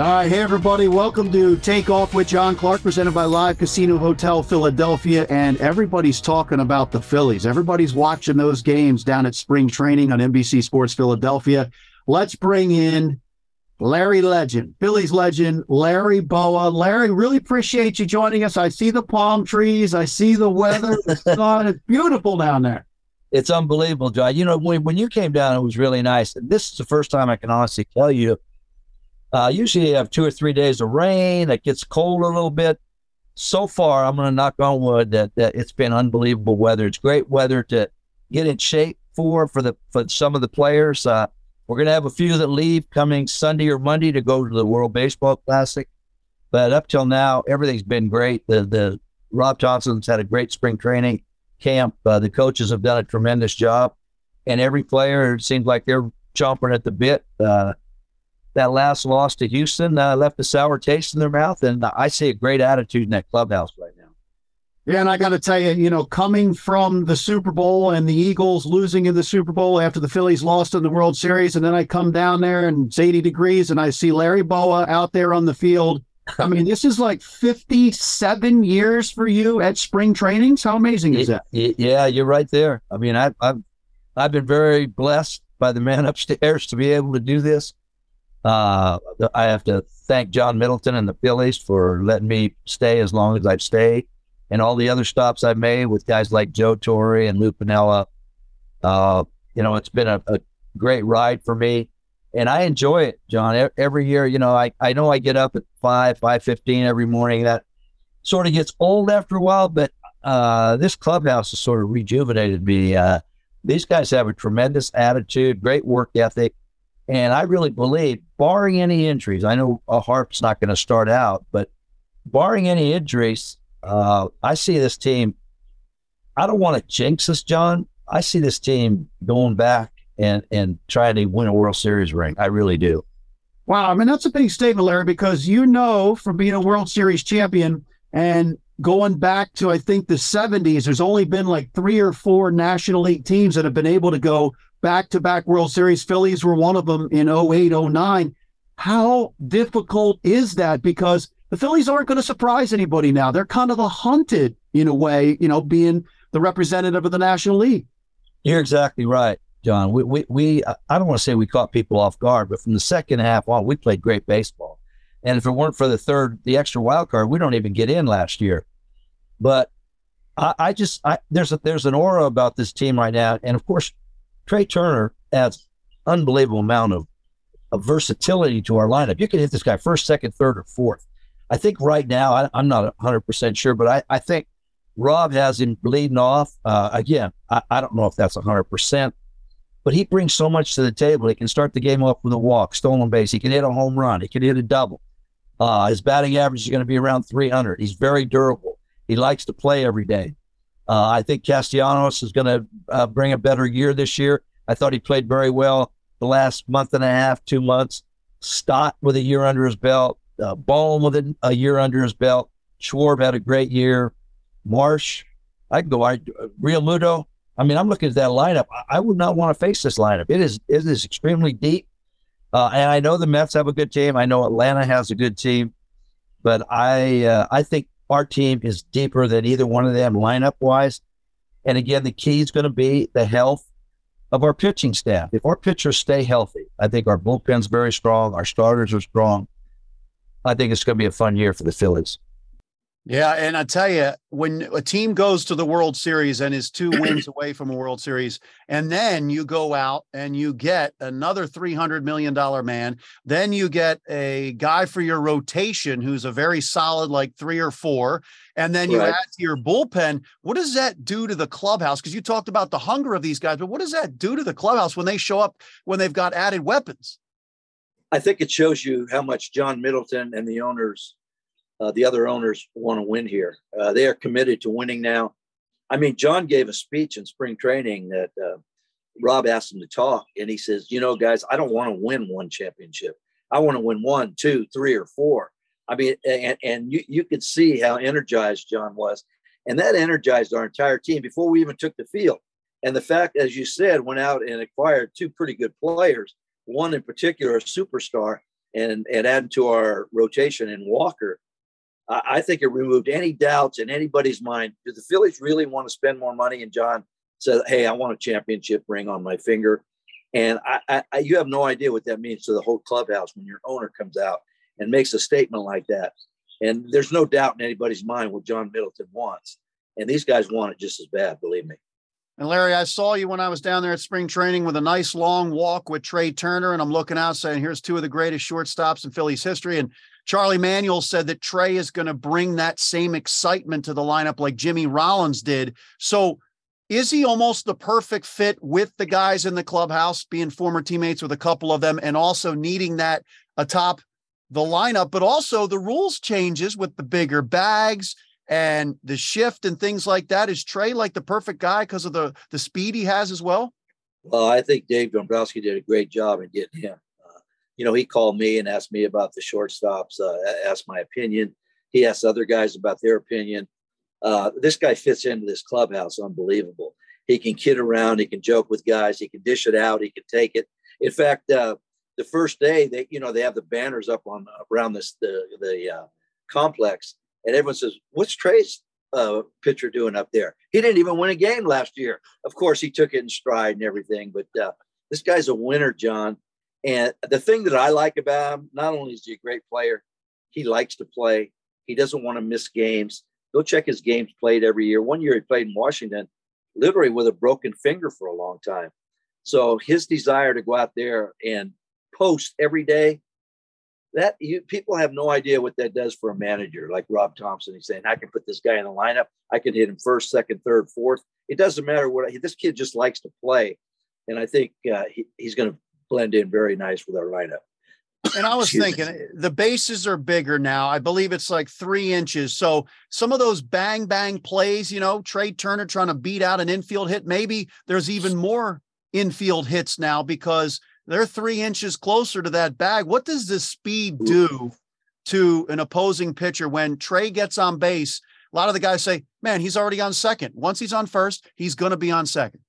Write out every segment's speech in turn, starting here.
All right, hey everybody, welcome to Take Off with John Clark, presented by Live Casino Hotel Philadelphia. And everybody's talking about the Phillies. Everybody's watching those games down at spring training on NBC Sports Philadelphia. Let's bring in Larry Legend, Phillies legend, Larry Bowa. Larry, really appreciate you joining us. I see the palm trees, I see the weather, the sun. It's beautiful down there. It's unbelievable, John. You know, when, when you came down, it was really nice. This is the first time I can honestly tell you uh, usually you have two or three days of rain. It gets cold a little bit. So far, I'm going to knock on wood that, that it's been unbelievable weather. It's great weather to get in shape for for the for some of the players. Uh, we're going to have a few that leave coming Sunday or Monday to go to the World Baseball Classic. But up till now, everything's been great. The the Rob Thomson's had a great spring training camp. Uh, the coaches have done a tremendous job, and every player it seems like they're chomping at the bit. Uh, that last loss to Houston uh, left a sour taste in their mouth, and I see a great attitude in that clubhouse right now. Yeah, and I got to tell you, you know, coming from the Super Bowl and the Eagles losing in the Super Bowl after the Phillies lost in the World Series, and then I come down there and it's 80 degrees, and I see Larry Bowa out there on the field. I mean, this is like 57 years for you at spring trainings. How amazing is that? Yeah, you're right there. I mean, I, I've I've been very blessed by the man upstairs to be able to do this. Uh, I have to thank John Middleton and the Phillies for letting me stay as long as I've stayed, and all the other stops I've made with guys like Joe Torre and Lou Piniella. Uh, you know, it's been a, a, great ride for me, and I enjoy it, John. Every year, you know, I, I know I get up at five five fifteen every morning. That sort of gets old after a while, but uh, this clubhouse has sort of rejuvenated me. Uh, these guys have a tremendous attitude, great work ethic. And I really believe, barring any injuries, I know a Harp's not going to start out, but barring any injuries, uh, I see this team. I don't want to jinx us, John. I see this team going back and and trying to win a World Series ring. I really do. Wow, I mean that's a big statement, Larry, because you know from being a World Series champion and going back to I think the 70s, there's only been like three or four National League teams that have been able to go back to back World Series. Phillies were one of them in 08, 09. How difficult is that? Because the Phillies aren't going to surprise anybody now. They're kind of the hunted in a way, you know, being the representative of the National League. You're exactly right, John. We, we, we I don't want to say we caught people off guard, but from the second half on, we played great baseball. And if it weren't for the third, the extra wild card, we don't even get in last year. But I, I just, I, there's a, there's an aura about this team right now. And of course, Trea Turner adds unbelievable amount of, of versatility to our lineup. You can hit this guy first, second, third, or fourth. I think right now, I, am not 100% sure, but I, I think Rob has him leading off. Uh, again, I, I don't know if that's 100%, but he brings so much to the table. He can start the game off with a walk, stolen base. He can hit a home run. He can hit a double. Uh, his batting average is going to be around 300. He's very durable. He likes to play every day. Uh, I think Castellanos is going to uh, bring a better year this year. I thought he played very well the last month and a half, two months. Stott with a year under his belt. Uh, Bohm with a, a, year under his belt. Schwarb had a great year. Marsh, I can go. I, Realmuto. I mean, I'm looking at that lineup. I, I would not want to face this lineup. It is it is extremely deep. Uh, and I know the Mets have a good team. I know Atlanta has a good team, but I uh, I think our team is deeper than either one of them lineup wise. And again, the key is going to be the health of our pitching staff. If our pitchers stay healthy, I think our bullpen's very strong. Our starters are strong. I think it's going to be a fun year for the Phillies. Yeah, and I tell you, when a team goes to the World Series and is two wins away from a World Series, and then you go out and you get another three hundred million dollar man, then you get a guy for your rotation who's a very solid, like three or four, and then you right. add to your bullpen. What does that do to the clubhouse? Because you talked about the hunger of these guys, but what does that do to the clubhouse when they show up when they've got added weapons? I think it shows you how much John Middleton and the owners uh, the other owners want to win here. Uh, they are committed to winning now. I mean, John gave a speech in spring training that uh, Rob asked him to talk, and he says, "You know, guys, I don't want to win one championship. I want to win one, two, three, or four. I mean, and, and you you could see how energized John was, and that energized our entire team before we even took the field. And the fact, as you said, went out and acquired two pretty good players, one in particular, a superstar, and and added to our rotation in Walker I think it removed any doubts in anybody's mind. Do the Phillies really want to spend more money? And John said, "Hey, I want a championship ring on my finger." And I, I, you have no idea what that means to the whole clubhouse when your owner comes out and makes a statement like that. And there's no doubt in anybody's mind what John Middleton wants. And these guys want it just as bad, believe me. And Larry, I saw you when I was down there at spring training with a nice long walk with Trea Turner. And I'm looking out saying, here's two of the greatest shortstops in Phillies history. And Charlie Manuel said that Trea is going to bring that same excitement to the lineup like Jimmy Rollins did. So is he almost the perfect fit with the guys in the clubhouse, being former teammates with a couple of them, and also needing that atop the lineup, but also the rules changes with the bigger bags and the shift and things like that. Is Trea like the perfect guy because of the the speed he has as well? Well, I think Dave Dombrowski did a great job in getting him you know, he called me and asked me about the shortstops, uh, asked my opinion. He asked other guys about their opinion. Uh, this guy fits into this clubhouse unbelievable. He can kid around, he can joke with guys, he can dish it out, he can take it. In fact, uh, the first day they, you know, they have the banners up on around this the the uh, complex, and everyone says, "What's Trea's uh, pitcher doing up there? He didn't even win a game last year. Of course, he took it in stride and everything, but uh, this guy's a winner, John. And the thing that I like about him, not only is he a great player, he likes to play. He doesn't want to miss games. Go check his games played every year. One year he played in Washington, literally with a broken finger for a long time. So his desire to go out there and post every day, that you, people have no idea what that does for a manager like Rob Thomson. He's saying, I can put this guy in the lineup. I can hit him first, second, third, fourth. It doesn't matter what this kid just likes to play. And I think uh, he, he's going to blend in very nice with our lineup. And I was thinking the bases are bigger now. I believe it's like three inches. So some of those bang bang plays, you know, Trea Turner trying to beat out an infield hit, maybe there's even more infield hits now because they're three inches closer to that bag. What does this speed do to an opposing pitcher when Trea gets on base? A lot of the guys say, man, he's already on second. Once he's on first, he's going to be on second.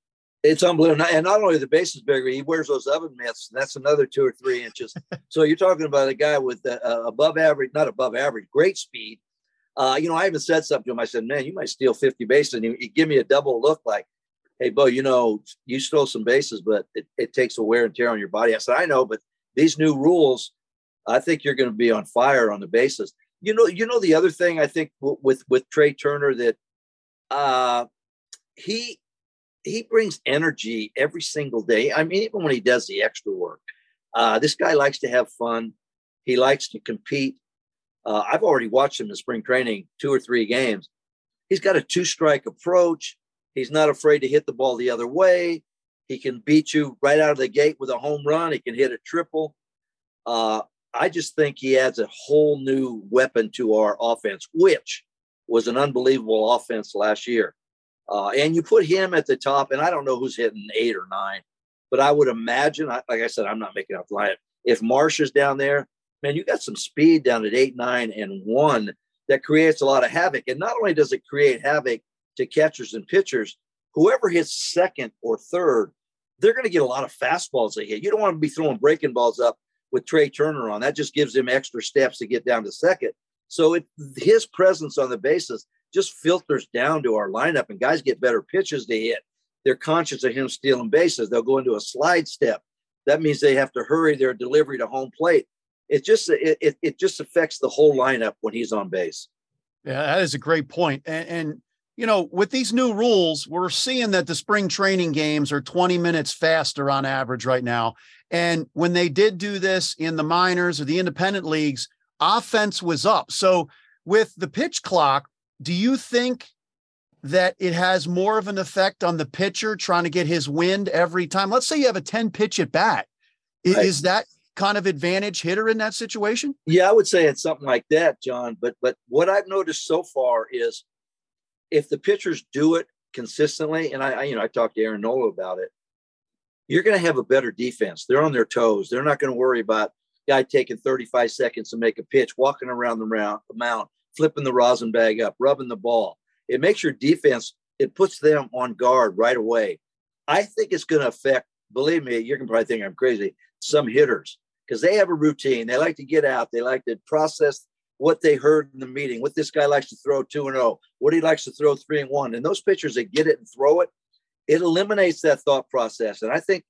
It's unbelievable. And not only the base is bigger, he wears those oven mitts, and that's another two or three inches. so you're talking about a guy with uh, above average, not above average, great speed. Uh, you know, I even said something to him. I said, "Man, you might steal 50 bases." And he, he give me a double look, like, "Hey, Bo, you know, you stole some bases, but it, it takes a wear and tear on your body." I said, "I know, but these new rules, I think you're going to be on fire on the bases." You know, you know the other thing I think w- with with Trea Turner that uh, he he brings energy every single day. I mean, even when he does the extra work, uh, this guy likes to have fun. He likes to compete. Uh, I've already watched him in spring training two or three games. He's got a two strike approach. He's not afraid to hit the ball the other way. He can beat you right out of the gate with a home run. He can hit a triple. Uh, I just think he adds a whole new weapon to our offense, which was an unbelievable offense last year. Uh, and you put him at the top, and I don't know who's hitting eight or nine, but I would imagine, like I said, I'm not making up line. If Marsh is down there, man, you got some speed down at eight, nine, and one that creates a lot of havoc. And not only does it create havoc to catchers and pitchers, whoever hits second or third, they're going to get a lot of fastballs they hit. You don't want to be throwing breaking balls up with Trea Turner on. That just gives him extra steps to get down to second. So it, his presence on the bases just filters down to our lineup and guys get better pitches to hit. They're conscious of him stealing bases. They'll go into a slide step. That means they have to hurry their delivery to home plate. It just it, it, just affects the whole lineup when he's on base. Yeah, that is a great point. And, and you know, with these new rules, we're seeing that the spring training games are 20 minutes faster on average right now. And when they did do this in the minors or the independent leagues, offense was up. So with the pitch clock, do you think that it has more of an effect on the pitcher trying to get his wind every time? Let's say you have a 10 pitch at bat. Right. Is that kind of advantage hitter in that situation? Yeah, I would say it's something like that, John. But but what I've noticed so far is if the pitchers do it consistently, and I, I you know I talked to Aaron Nola about it, you're going to have a better defense. They're on their toes. They're not going to worry about guy taking 35 seconds to make a pitch, walking around the round, the mount, flipping the rosin bag up, rubbing the ball. It makes your defense. It puts them on guard right away. I think it's going to affect. Believe me, you can probably think I'm crazy. Some hitters because they have a routine. They like to get out. They like to process what they heard in the meeting, what this guy likes to throw two and zero, oh, what he likes to throw three and one. And those pitchers that get it and throw it, it eliminates that thought process. And I think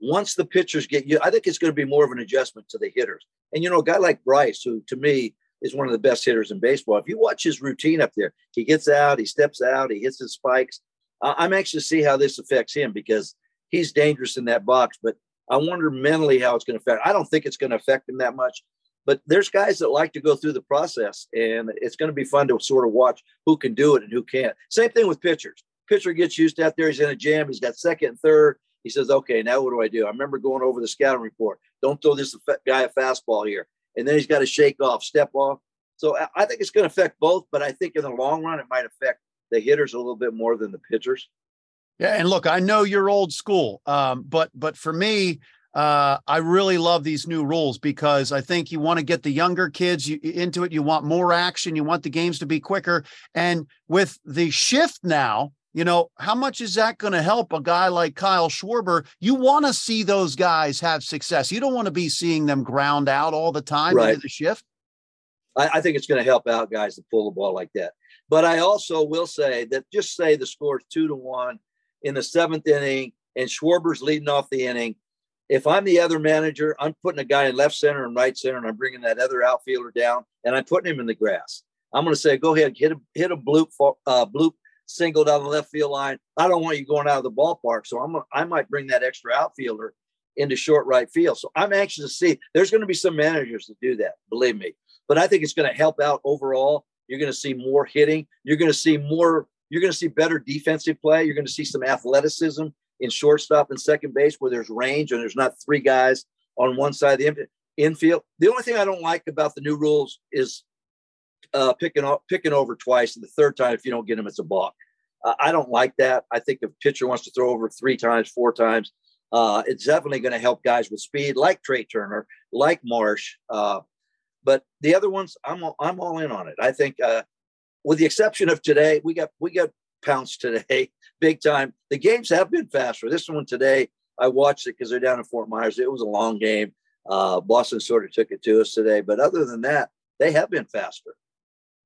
once the pitchers get you, I think it's going to be more of an adjustment to the hitters. And you know, a guy like Bryce, who to me is one of the best hitters in baseball. If you watch his routine up there, he gets out, he steps out, he hits his spikes. I'm anxious to see how this affects him because he's dangerous in that box. But I wonder mentally how it's going to affect. I don't think it's going to affect him that much, but there's guys that like to go through the process, and it's going to be fun to sort of watch who can do it and who can't. Same thing with pitchers. Pitcher gets used to out there. He's in a jam. He's got second and third. He says, "Okay, now what do I do?" I remember going over the scouting report. Don't throw this guy a fastball here, and then he's got to shake off, step off. So I think it's going to affect both, but I think in the long run, it might affect the hitters a little bit more than the pitchers. Yeah, and look, I know you're old school, um, but but for me, uh, I really love these new rules because I think you want to get the younger kids into it. You want more action. You want the games to be quicker. And with the shift now, you know, how much is that going to help a guy like Kyle Schwarber? You want to see those guys have success. You don't want to be seeing them ground out all the time right. into the shift. I, I think it's going to help out guys to pull the ball like that. But I also will say that just say the score is two to one in the seventh inning and Schwarber's leading off the inning. If I'm the other manager, I'm putting a guy in left center and right center, and I'm bringing that other outfielder down, and I'm putting him in the grass. I'm going to say, go ahead, hit a hit a bloop uh, bloop single down the left field line. I don't want you going out of the ballpark, so I'm I might bring that extra outfielder into short right field. So I'm anxious to see. There's going to be some managers that do that, believe me. But I think it's going to help out overall. You're going to see more hitting. You're going to see more you're going to see better defensive play. You're going to see some athleticism in shortstop and second base where there's range and there's not three guys on one side of the infield. The only thing I don't like about the new rules is uh, picking picking over twice, and the third time if you don't get him, it's a balk. Uh, I don't like that. I think if a pitcher wants to throw over three times, four times, uh, it's definitely going to help guys with speed, like Trea Turner, like Marsh. Uh, but the other ones, I'm I'm all in on it. I think uh, with the exception of today, we got we got pounced today, big time. The games have been faster. This one today, I watched it because they're down in Fort Myers. It was a long game. Uh, Boston sort of took it to us today, but other than that, they have been faster.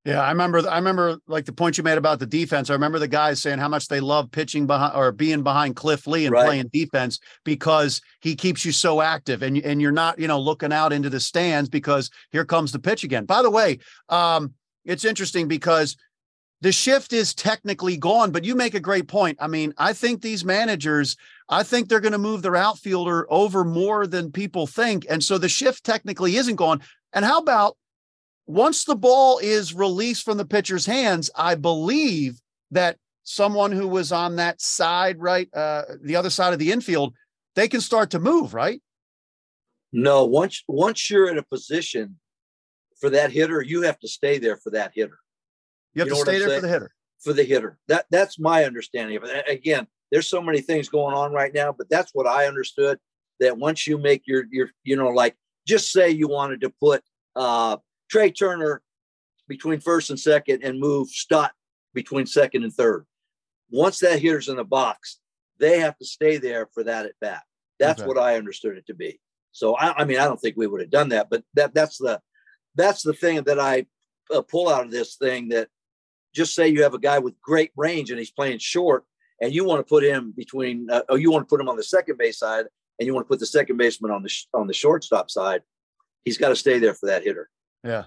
Yeah, I remember. I remember like the point you made about the defense. I remember the guys saying how much they love pitching behind or being behind Cliff Lee and right. playing defense because he keeps you so active and and you're not you know looking out into the stands because here comes the pitch again. By the way, um, it's interesting because the shift is technically gone, but you make a great point. I mean, I think these managers, I think they're going to move their outfielder over more than people think. And so the shift technically isn't gone. And how about once the ball is released from the pitcher's hands, I believe that someone who was on that side, right, uh, the other side of the infield, they can start to move, right? No, once once you're in a position for that hitter, you have to stay there for that hitter. You have you to stay there saying? for the hitter. For the hitter. That that's my understanding of it. Again, there's so many things going on right now, but that's what I understood. That once you make your your you know like just say you wanted to put uh Trea Turner between first and second and move Stott between second and third. Once that hitter's in the box, they have to stay there for that at bat. That's okay. what I understood it to be. So I, I mean, I don't think we would have done that, but that that's the that's the thing that I uh, pull out of this thing that just say you have a guy with great range and he's playing short and you want to put him between uh, or you want to put him on the second base side and you want to put the second baseman on the sh- on the shortstop side he's got to stay there for that hitter yeah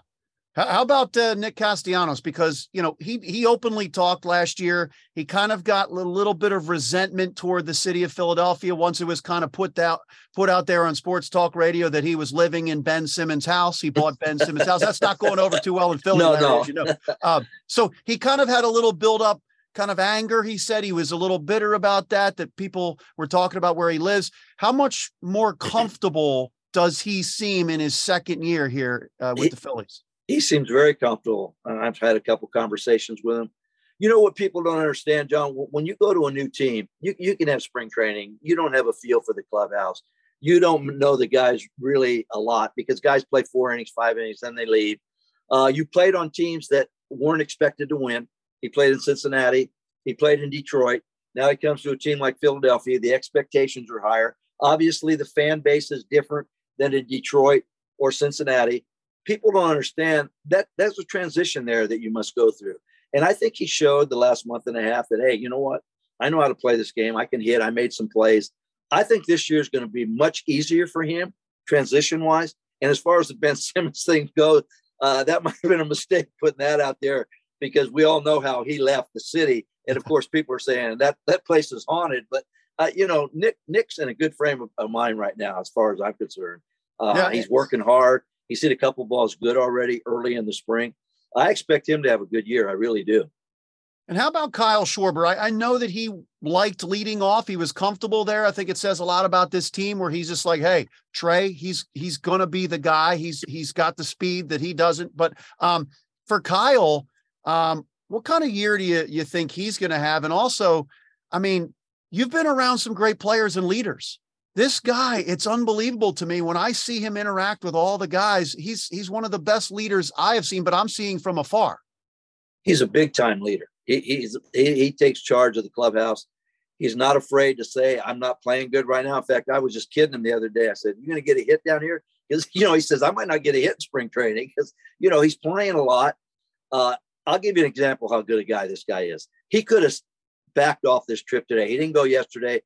How about uh, Nick Castellanos? Because you know he he openly talked last year. He kind of got a little bit of resentment toward the city of Philadelphia once it was kind of put out put out there on sports talk radio that he was living in Ben Simmons' house. He bought Ben Simmons' house. That's not going over too well in Philly. No, no. You know. Um, so he kind of had a little build up kind of anger. He said he was a little bitter about that. That people were talking about where he lives. How much more comfortable does he seem in his second year here uh, with he, the Phillies? he seems very comfortable. I've had a couple conversations with him. You know what people don't understand, John? When you go to a new team, you, you can have spring training. You don't have a feel for the clubhouse. You don't know the guys really a lot because guys play four innings, five innings, then they leave. Uh, you played on teams that weren't expected to win. He played in Cincinnati. He played in Detroit. Now he comes to a team like Philadelphia. The expectations are higher. Obviously, the fan base is different than in Detroit or Cincinnati people don't understand that there's a transition there that you must go through. And I think he showed the last month and a half that, hey, you know what? I know how to play this game. I can hit. I made some plays. I think this year is going to be much easier for him transition wise. And as far as the Ben Simmons thing goes, uh, that might have been a mistake putting that out there because we all know how he left the city. And of course, people are saying that that place is haunted. But uh, you know, Nick Nick's in a good frame of, of mind right now, as far as I'm concerned. Uh, yeah, he's working hard. He's hit a couple balls good already early in the spring. I expect him to have a good year. I really do. And how about Kyle Schwarber? I, I, know that he liked leading off. He was comfortable there. I think it says a lot about this team where he's just like, hey, Trea, he's he's gonna be the guy. He's he's got the speed that he doesn't. But um, for Kyle, um, what kind of year do you you think he's gonna have? And also, I mean, you've been around some great players and leaders. This guy it's unbelievable to me. When i see him interact with all the guys he's he's one of the best leaders i have seen but i'm seeing from afar. He's a big time leader. He, he's he, he takes charge of the clubhouse. He's not afraid to say i'm not playing good right now. In fact i was just kidding him the other day. I said you're going to get a hit down here? Because you know he says i might not get a hit in spring training. Because you know he's playing a lot. Uh, i'll give you an example how good a guy this guy is. He could have backed off this trip today he didn't go yesterday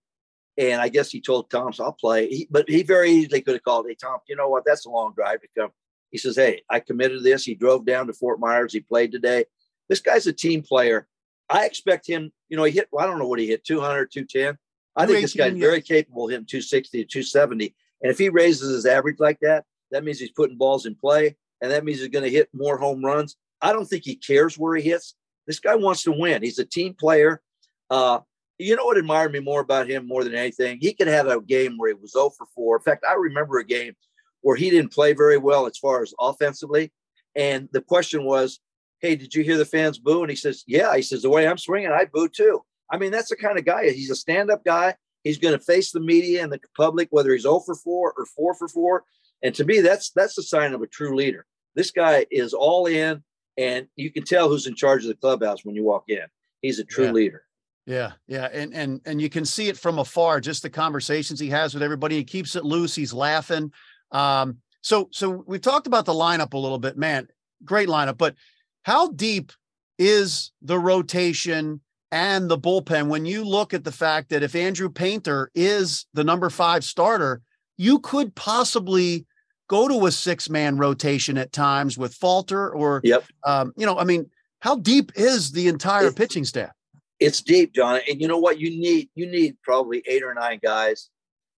and I guess he told Tom's, I'll play. He, but he very easily could have called, Hey, Tom, you know what? That's a long drive to come. He says, Hey, I committed to this. He drove down to Fort Myers. He played today. This guy's a team player. I expect him, you know, he hit, well, I don't know what he hit, 200, 210. I think this guy's very capable hitting 260 to 270. And if he raises his average like that, that means he's putting balls in play. And that means he's going to hit more home runs. I don't think he cares where he hits. This guy wants to win. He's a team player. Uh, you know what admired me more about him more than anything? He could have a game where he was 0 for 4. In fact, I remember a game where he didn't play very well as far as offensively. And the question was, hey, did you hear the fans boo? And he says, yeah. He says, the way I'm swinging, I boo too. I mean, that's the kind of guy. He's a stand up guy. He's going to face the media and the public, whether he's 0 for 4 or 4 for 4. And to me, that's that's the sign of a true leader. This guy is all in, and you can tell who's in charge of the clubhouse when you walk in. He's a true yeah. leader. Yeah, yeah, and and and you can see it from afar, just the conversations he has with everybody. He keeps it loose. He's laughing. Um, so so we've talked about the lineup a little bit, man. Great lineup, but how deep is the rotation and the bullpen when you look at the fact that if Andrew Painter is the number five starter, you could possibly go to a six man rotation at times with Falter or, yep. um, you know, I mean, how deep is the entire pitching staff? It's deep, John. And you know what? You need you need probably eight or nine guys.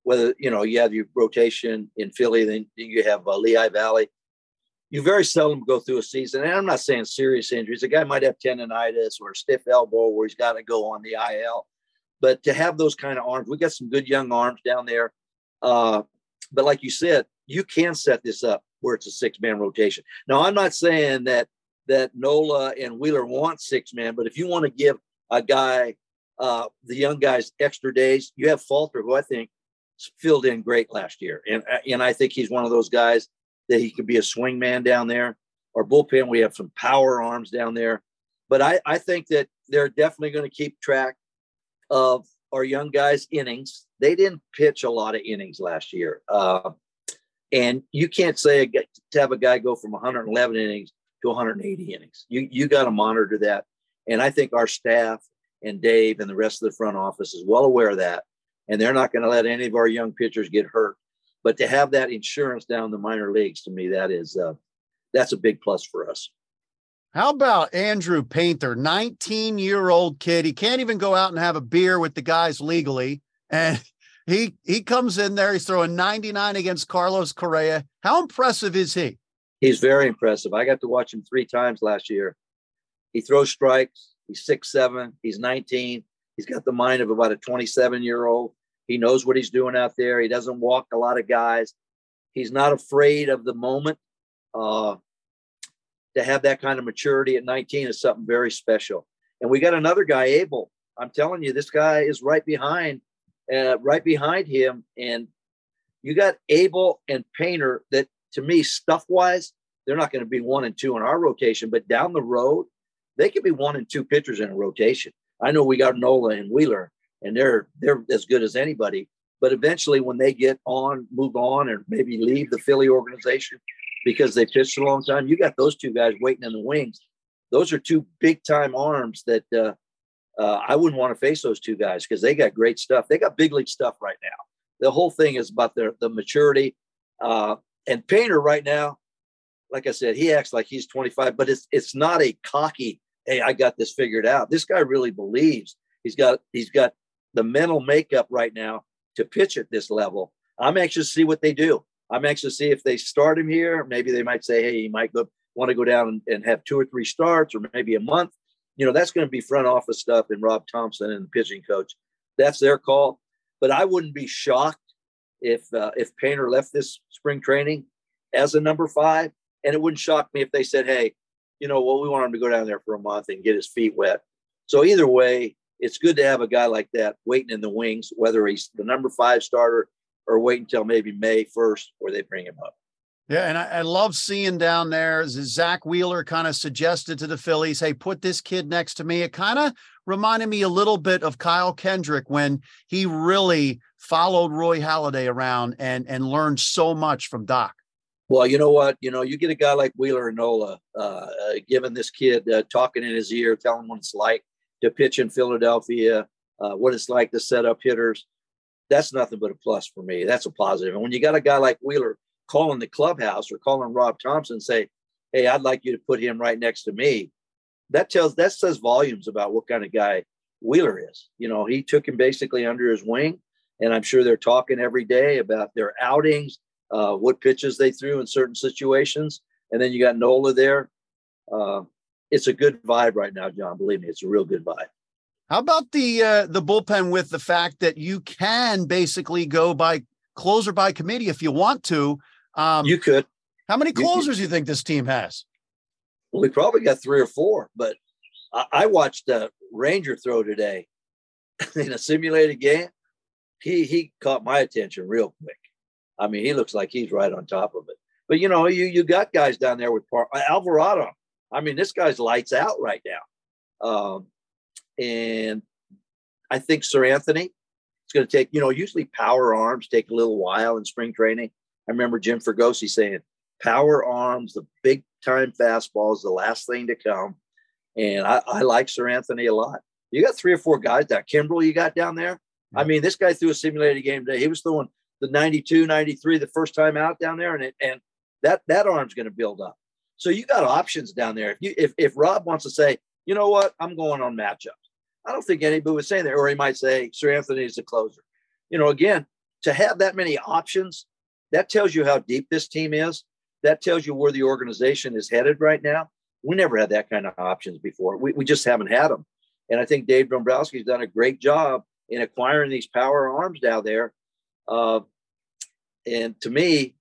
Whether you know you have your rotation in Philly, then you have uh, Lehigh Valley. You very seldom go through a season, and I'm not saying serious injuries. A guy might have tendonitis or a stiff elbow where he's got to go on the IL. But to have those kind of arms, we got some good young arms down there. Uh, but like you said, you can set this up where it's a six man rotation. Now, I'm not saying that that Nola and Wheeler want six man, but if you want to give a guy, uh, the young guys extra days. You have Falter, who I think filled in great last year, and uh, and I think he's one of those guys that he could be a swing man down there. Our bullpen, we have some power arms down there, but I I think that they're definitely going to keep track of our young guys' innings. They didn't pitch a lot of innings last year. Uh, and you can't say to have a guy go from 111 innings to 180 innings. You you got to monitor that. And I think our staff and Dave and the rest of the front office is well aware of that. And they're not going to let any of our young pitchers get hurt. But to have that insurance down the minor leagues, to me, that is uh, that's a big plus for us. How about Andrew Painter, 19 year old kid? He can't even go out and have a beer with the guys legally. And he he comes in there, he's throwing 99 against Carlos Correa. How impressive is he? He's very impressive. I got to watch him three times last year. He throws strikes. He's six seven. He's 19. He's got the mind of about a 27 year old. He knows what he's doing out there. He doesn't walk a lot of guys. He's not afraid of the moment. Uh, to have that kind of maturity at 19 is something very special. And we got another guy, Abel. I'm telling you, this guy is right behind, uh, right behind him. And you got Abel and Painter that, to me, stuff wise, they're not going to be one and two in our rotation, but down the road, they could be one and two pitchers in a rotation. I know we got Nola and Wheeler, and they're they're as good as anybody. But eventually, when they get on, move on, or maybe leave the Philly organization, because they pitched a long time. You got those two guys waiting in the wings. Those are two big time arms that uh, uh, I wouldn't want to face those two guys because they got great stuff. They got big league stuff right now. The whole thing is about their the maturity. Uh, and Painter right now, like I said, he acts like he's 25, but it's it's not a cocky, hey, I got this figured out. This guy really believes he's got he's got the mental makeup right now to pitch at this level. I'm anxious to see what they do. I'm anxious to see if they start him here. Maybe they might say, hey, he might go, want to go down and, and have two or three starts or maybe a month. You know, that's going to be front office stuff and Rob Thomson and the pitching coach. That's their call. But I wouldn't be shocked if uh, if Painter left this spring training as a number five. And it wouldn't shock me if they said, hey, you know, well, we want him to go down there for a month and get his feet wet. So either way, it's good to have a guy like that waiting in the wings, whether he's the number five starter or wait until maybe May 1st where they bring him up. Yeah, and I, I love seeing down there Zack Wheeler kind of suggested to the Phillies, hey, put this kid next to me. It kind of reminded me a little bit of Kyle Kendrick when he really followed Roy Halladay around and and learned so much from Doc. Well, you know what? You know, you get a guy like Wheeler and Nola, uh, uh, giving this kid uh, talking in his ear, telling him what it's like to pitch in Philadelphia, uh, what it's like to set up hitters that's nothing but a plus for me. That's a positive. And when you got a guy like Wheeler calling the clubhouse or calling Rob Thomson say, "Hey, I'd like you to put him right next to me," that tells that says volumes about what kind of guy Wheeler is. You know, he took him basically under his wing, and I'm sure they're talking every day about their outings, uh, what pitches they threw in certain situations, and then you got Nola there. Uh, it's a good vibe right now, John. Believe me, it's a real good vibe. How about the uh, the bullpen with the fact that you can basically go by closer by committee if you want to? Um, you could. How many closers do you think this team has? Well, we probably got three or four, but I, I watched uh, Ranger throw today in a simulated game. He he caught my attention real quick. I mean, he looks like he's right on top of it. But you know, you you got guys down there with Par- Alvarado. I mean, this guy's lights out right now. Um, and I think Seranthony, it's going to take, you know, usually power arms take a little while in spring training. I remember Jim Fregosi saying, power arms, the big time fastball is the last thing to come. And I, I like Seranthony a lot. You got three or four guys that Kimbrel you got down there. I mean, this guy threw a simulated game today. He was throwing the 92, 93 the first time out down there, and it, and that that arm's going to build up. So you got options down there. If you if if Rob wants to say, you know what, I'm going on matchups. I don't think anybody was saying that. Or he might say Seranthony is the closer. You know, again, to have that many options, that tells you how deep this team is. That tells you where the organization is headed right now. We never had that kind of options before. We, we just haven't had them. And I think Dave Dombrowski's done a great job in acquiring these power arms down there. Uh, and to me,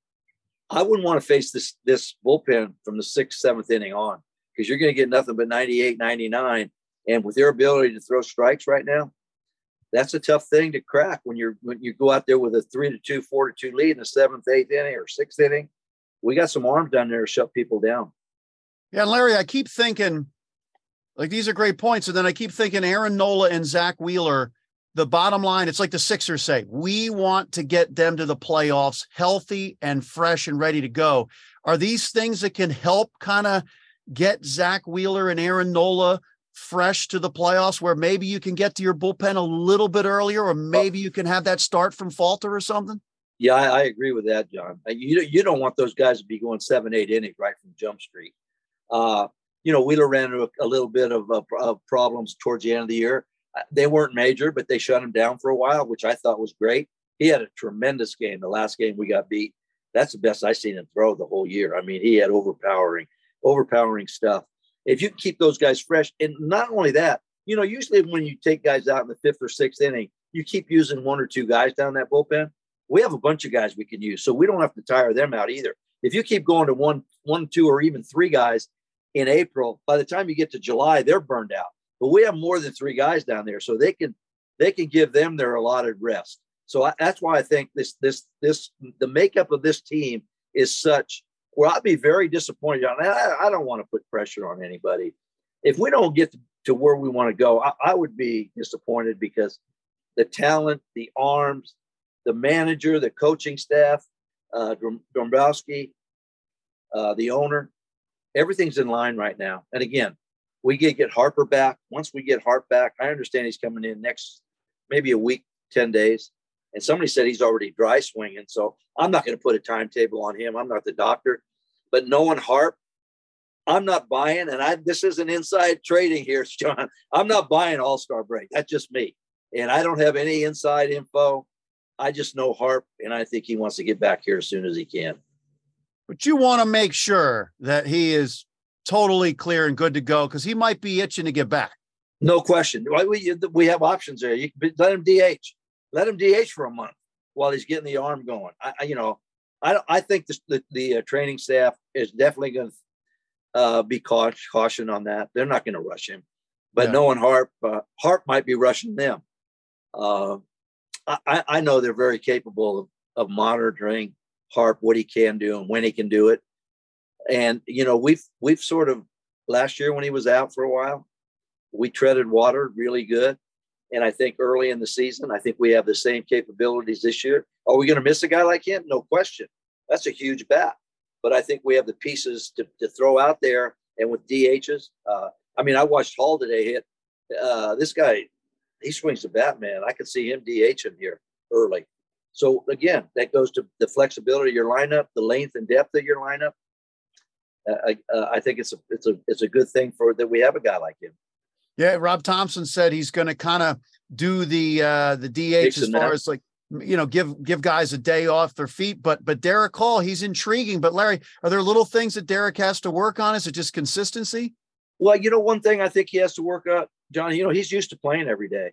I wouldn't want to face this this bullpen from the sixth, seventh inning on because you're going to get nothing but 98, 99 and with their ability to throw strikes right now, that's a tough thing to crack when you're when you go out there with a three to two, four to two lead in the seventh, eighth inning or sixth inning. We got some arms down there to shut people down. Yeah, Larry, I keep thinking like these are great points. And then I keep thinking Aaron Nola and Zack Wheeler. The bottom line, it's like the Sixers say, we want to get them to the playoffs healthy and fresh and ready to go. Are these things that can help kind of get Zack Wheeler and Aaron Nola fresh to the playoffs where maybe you can get to your bullpen a little bit earlier or maybe you can have that start from Falter or something? Yeah, I, I agree with that, John. You you don't want those guys to be going seven, eight innings right from Jump Street. Uh, you know, Wheeler ran into a, a little bit of, of, of, problems towards the end of the year. They weren't major, but they shut him down for a while, which I thought was great. He had a tremendous game. The last game we got beat. That's the best I've seen him throw the whole year. I mean, he had overpowering, overpowering stuff. If you keep those guys fresh, and not only that, you know, usually when you take guys out in the fifth or sixth inning, you keep using one or two guys down that bullpen. We have a bunch of guys we can use, so we don't have to tire them out either. If you keep going to one, one, two, or even three guys in April, by the time you get to July, they're burned out. But we have more than three guys down there, so they can they can give them their allotted rest. So I, that's why I think this this this the makeup of this team is such. Where I'd be very disappointed. I, I don't want to put pressure on anybody. If we don't get to, where we want to go, I, I would be disappointed because the talent, the arms, the manager, the coaching staff, uh, Dombrowski, uh, the owner, everything's in line right now. And again, we get get Harper back. Once we get Harp back, I understand he's coming in next maybe a week, ten days. And somebody said he's already dry swinging, so I'm not going to put a timetable on him. I'm not the doctor, but knowing Harp, I'm not buying. And I this isn't inside trading here, John. I'm not buying All Star break. That's just me, and I don't have any inside info. I just know Harp, and I think he wants to get back here as soon as he can. But you want to make sure that he is totally clear and good to go because he might be itching to get back. No question. We, we have options there. You can let him DH. Let him DH for a month while he's getting the arm going. I, you know, I I think the the, the uh, training staff is definitely going to uh, be cautious caution on that. They're not going to rush him, but yeah. knowing Harp, uh, Harp might be rushing them. Uh, I, I know they're very capable of, of monitoring Harp, what he can do and when he can do it. And you know, we've we've sort of last year when he was out for a while, we treaded water really good. And I think early in the season, I think we have the same capabilities this year. Are we going to miss a guy like him? No question. That's a huge bat. But I think we have the pieces to, to throw out there. And with DHs, uh, I mean, I watched Hall today hit. Uh, this guy, he swings the bat, man. I could see him DHing here early. So again, that goes to the flexibility of your lineup, the length and depth of your lineup. Uh, I, uh, I think it's a it's a it's a good thing for that we have a guy like him. Yeah, Rob Thomson said he's going to kind of do the uh, the DH as far as like you know give give guys a day off their feet. But but Darick Hall, he's intriguing. But Larry, are there little things that Darick has to work on? Is it just consistency? Well, you know, one thing I think he has to work on, John. You know, he's used to playing every day,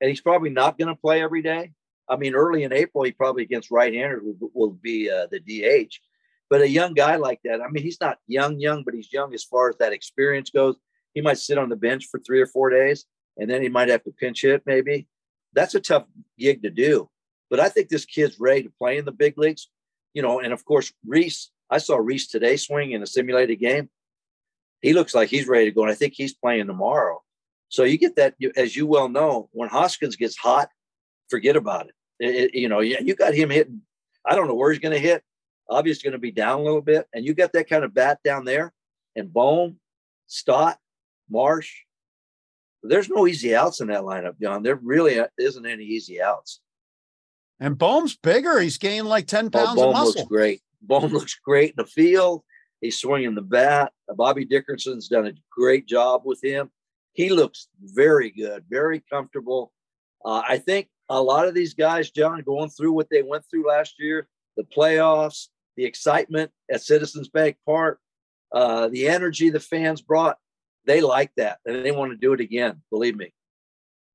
and he's probably not going to play every day. I mean, early in April, he probably against right-handers will, will be uh, the DH. But a young guy like that, I mean, he's not young, young, but he's young as far as that experience goes. He might sit on the bench for three or four days, and then he might have to pinch hit. Maybe that's a tough gig to do. But I think this kid's ready to play in the big leagues. You know, and of course, Rhys. I saw Rhys today swing in a simulated game. He looks like he's ready to go, and I think he's playing tomorrow. So you get that, as you well know, when Hoskins gets hot, forget about it. it, it you know, you got him hitting. I don't know where he's going to hit. Obviously, going to be down a little bit, and you got that kind of bat down there, and Bohm, Stott, Marsh. There's no easy outs in that lineup, John. There really isn't any easy outs. And Bohm's bigger. He's gained like 10 pounds oh, Bohm of muscle. looks great. Bohm looks great in the field. He's swinging the bat. Bobby Dickerson's done a great job with him. He looks very good, very comfortable. Uh, I think a lot of these guys, John, going through what they went through last year, the playoffs, the excitement at Citizens Bank Park, uh, the energy the fans brought, they like that and they want to do it again. Believe me.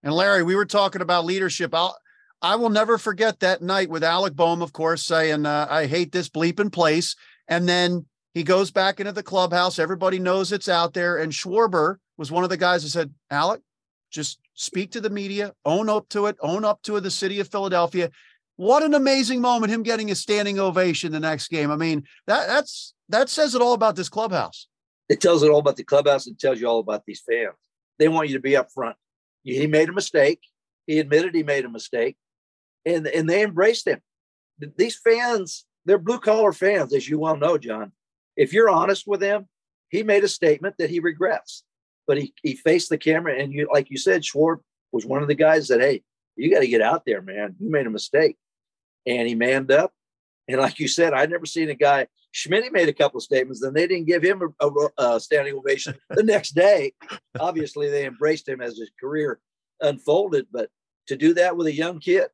And Larry, we were talking about leadership. I'll, I will never forget that night with Alec Bohm, of course, saying, uh, I hate this bleeping place. And then he goes back into the clubhouse. Everybody knows it's out there. And Schwarber was one of the guys that said, Alec, just speak to the media, own up to it, own up to the city of Philadelphia. What an amazing moment, him getting a standing ovation the next game. I mean, that that's that says it all about this clubhouse. It tells it all about the clubhouse and tells you all about these fans. They want you to be up front. He made a mistake. He admitted he made a mistake. And, and they embraced him. These fans, they're blue collar fans, as you well know, John. If you're honest with them, he made a statement that he regrets but he, he faced the camera and you like you said schwartz was one of the guys that hey you got to get out there man you made a mistake and he manned up And like you said, I'd never seen a guy. Schmidt made a couple of statements, and they didn't give him a, a, a standing ovation the next day. Obviously, they embraced him as his career unfolded. But to do that with a young kid,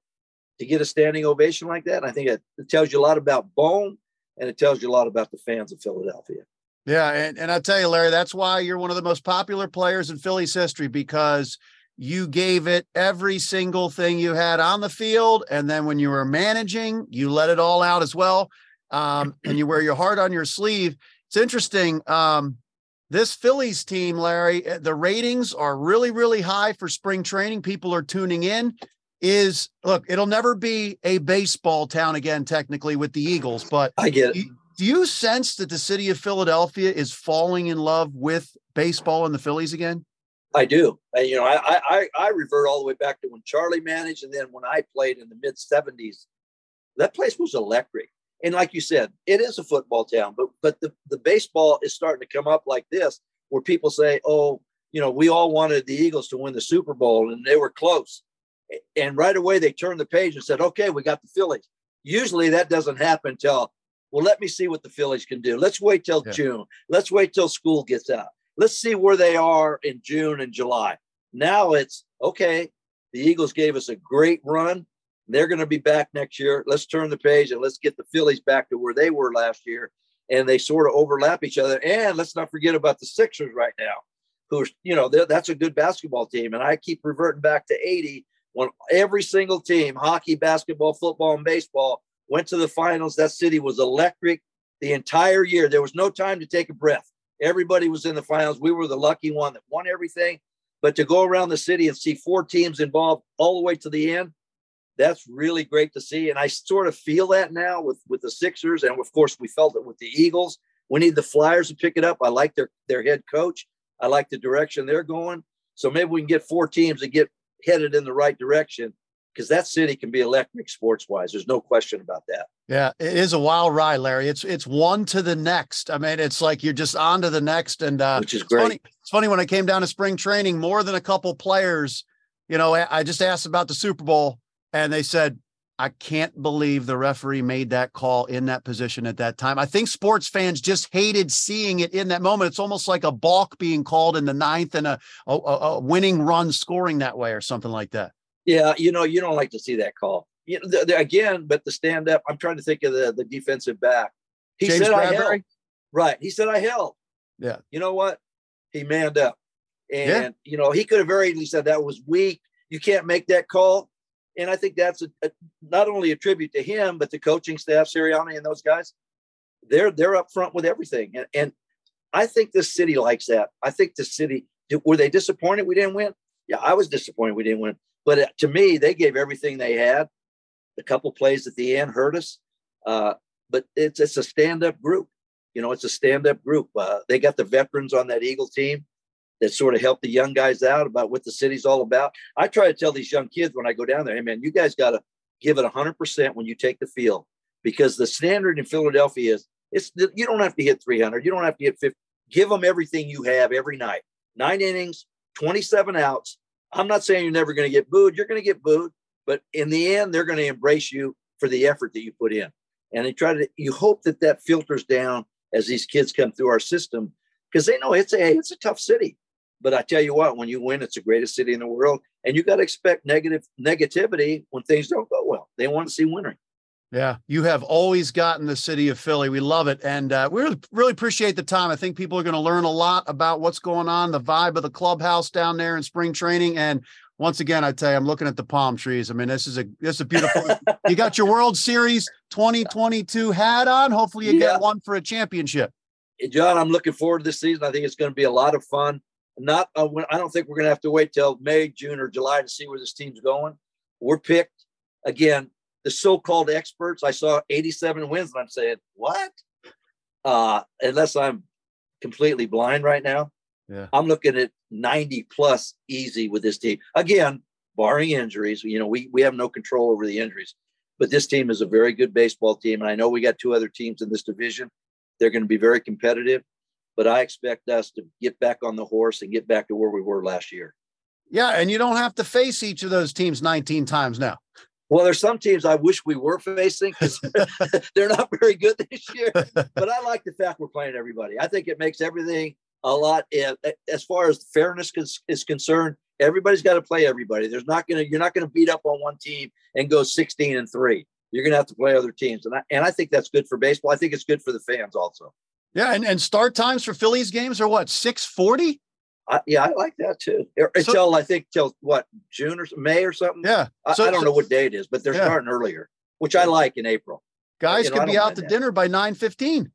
to get a standing ovation like that, I think it, it tells you a lot about Bohm, and it tells you a lot about the fans of Philadelphia. Yeah, and, and I tell you, Larry, that's why you're one of the most popular players in Philly's history because you gave it every single thing you had on the field. And then when you were managing, you let it all out as well. Um, and you wear your heart on your sleeve. It's interesting. Um, this Phillies team, Larry, eh, the ratings are really, really high for spring training. People are tuning in. Is look, it'll never be a baseball town again, technically, with the Eagles, but I get it. Do you sense that the city of Philadelphia is falling in love with baseball and the Phillies again? I do. And, you know, I, I I revert all the way back to when Charlie managed, and then when I played in the mid '70s, that place was electric. And like you said, it is a football town, but but the, the baseball is starting to come up like this, where people say, "Oh, you know, we all wanted the Eagles to win the Super Bowl, and they were close." And right away, they turned the page and said, "Okay, we got the Phillies." Usually, that doesn't happen until well, let me see what the Phillies can do. Let's wait till yeah. June. Let's wait till school gets out let's see where they are in June and July. Now it's okay. The Eagles gave us a great run. They're going to be back next year. Let's turn the page and let's get the Phillies back to where they were last year. And they sort of overlap each other. And let's not forget about the Sixers right now, who's, you know, that's a good basketball team. And I keep reverting back to 80 when every single team, hockey, basketball, football, and baseball, went to the finals. That city was electric the entire year. There was no time to take a breath. Everybody was in the finals. We were the lucky one that won everything. But to go around the city and see four teams involved all the way to the end, that's really great to see. And I sort of feel that now with with the Sixers, and of course we felt it with the Eagles. We need the Flyers to pick it up. I like their their head coach. I like the direction they're going. So maybe we can get four teams to get headed in the right direction because that city can be electric sports wise. There's no question about that. Yeah, it is a wild ride, Larry. It's it's one to the next. I mean, it's like you're just on to the next, and uh, which is great. It's funny, it's funny when I came down to spring training, more than a couple players. You know, I just asked about the Super Bowl, and they said, "I can't believe the referee made that call in that position at that time." I think sports fans just hated seeing it in that moment. It's almost like a balk being called in the ninth and a, a, a winning run scoring that way, or something like that. Yeah, you know, you don't like to see that call. You know, the, the, again, but the stand up. I'm trying to think of the the defensive back. He James said Bradberry? I held. Right. He said I held. Yeah. You know what? He manned up, and yeah. you know he could have very easily said that was weak. You can't make that call. And I think that's a, a, not only a tribute to him, but the coaching staff, Sirianni and those guys. They're they're up front with everything, and, and I think this city likes that. I think the city were they disappointed we didn't win? Yeah, I was disappointed we didn't win. But uh, to me, they gave everything they had. A couple plays at the end hurt us, uh, but it's it's a stand up group. You know, it's a stand up group. Uh, they got the veterans on that Eagle team that sort of help the young guys out about what the city's all about. I try to tell these young kids when I go down there, hey man, you guys got to give it 100% when you take the field because the standard in Philadelphia is it's you don't have to hit 300, you don't have to hit 50. Give them everything you have every night. Nine innings, 27 outs, I'm not saying you're never going to get booed. You're going to get booed, but in the end, they're going to embrace you for the effort that you put in. And they try to. You hope that that filters down as these kids come through our system because they know it's a it's a tough city. But I tell you what, when you win, it's the greatest city in the world, and you got to expect negative negativity when things don't go well. They want to see winning. Yeah, you have always gotten the city of Philly. We love it, and uh, we really, really appreciate the time. I think people are going to learn a lot about what's going on, the vibe of the clubhouse down there in spring training. And once again, I tell you, I'm looking at the palm trees. I mean, this is a this is a beautiful. you got your World Series 2022 hat on. Hopefully, you yeah. get one for a championship. John, I'm looking forward to this season. I think it's going to be a lot of fun. Not, uh, I don't think we're going to have to wait till May, June, or July to see where this team's going. We're picked again the so-called experts. I saw 87 wins, and I'm saying, what? Uh, unless I'm completely blind right now, yeah. I'm looking at 90 plus easy with this team. Again, barring injuries, you know, we we have no control over the injuries, but this team is a very good baseball team, and I know we got two other teams in this division. They're going to be very competitive, but I expect us to get back on the horse and get back to where we were last year. Yeah, and you don't have to face each of those teams 19 times now. Well, there's some teams I wish we were facing because they're not very good this year. But I like the fact we're playing everybody. I think it makes everything a lot. eh, As far as fairness is, concerned, everybody's got to play everybody. There's not gonna you're not gonna beat up on one team and go 16 and three. You're gonna have to play other teams, and I, and I think that's good for baseball. I think it's good for the fans also. Yeah, and, and start times for Phillies games are what six forty? I, yeah, I like that too. Er, Until I think till what June or May or something. Yeah, I, So- I don't so- know what day it is, but they're Yeah. starting earlier, which I like in April. Guys You know, could be out to that. dinner by nine fifteen.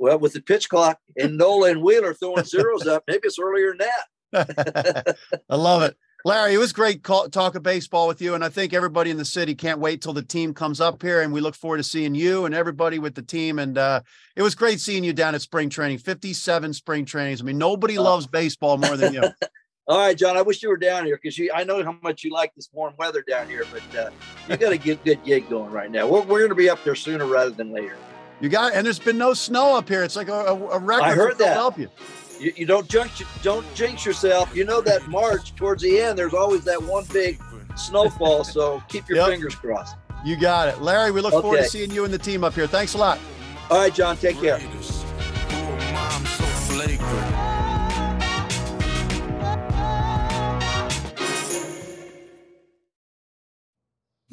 Well, with the pitch clock and Nola and Wheeler throwing zeros up, maybe it's earlier than that. I love it. Larry, it was great call, talk of baseball with you. And I think everybody in the city can't wait till the team comes up here. And we look forward to seeing you and everybody with the team. And uh, it was great seeing you down at spring training 57 spring trainings. I mean, nobody Oh. loves baseball more than you. All right, John. I wish you were down here because. I know how much you like this warm weather down here, but uh, you got a good good gig going right now. We're, we're going to be up there sooner rather than later. You got, and there's been no snow up here. It's like a, a, a record I heard for that. Philadelphia. You, you don't jinx don't jinx yourself. You know that March towards the end, there's always that one big snowfall. So keep your Yep. fingers crossed. You got it. Larry, we look forward to seeing you and the team up here. Thanks a lot. All right, John. Take care.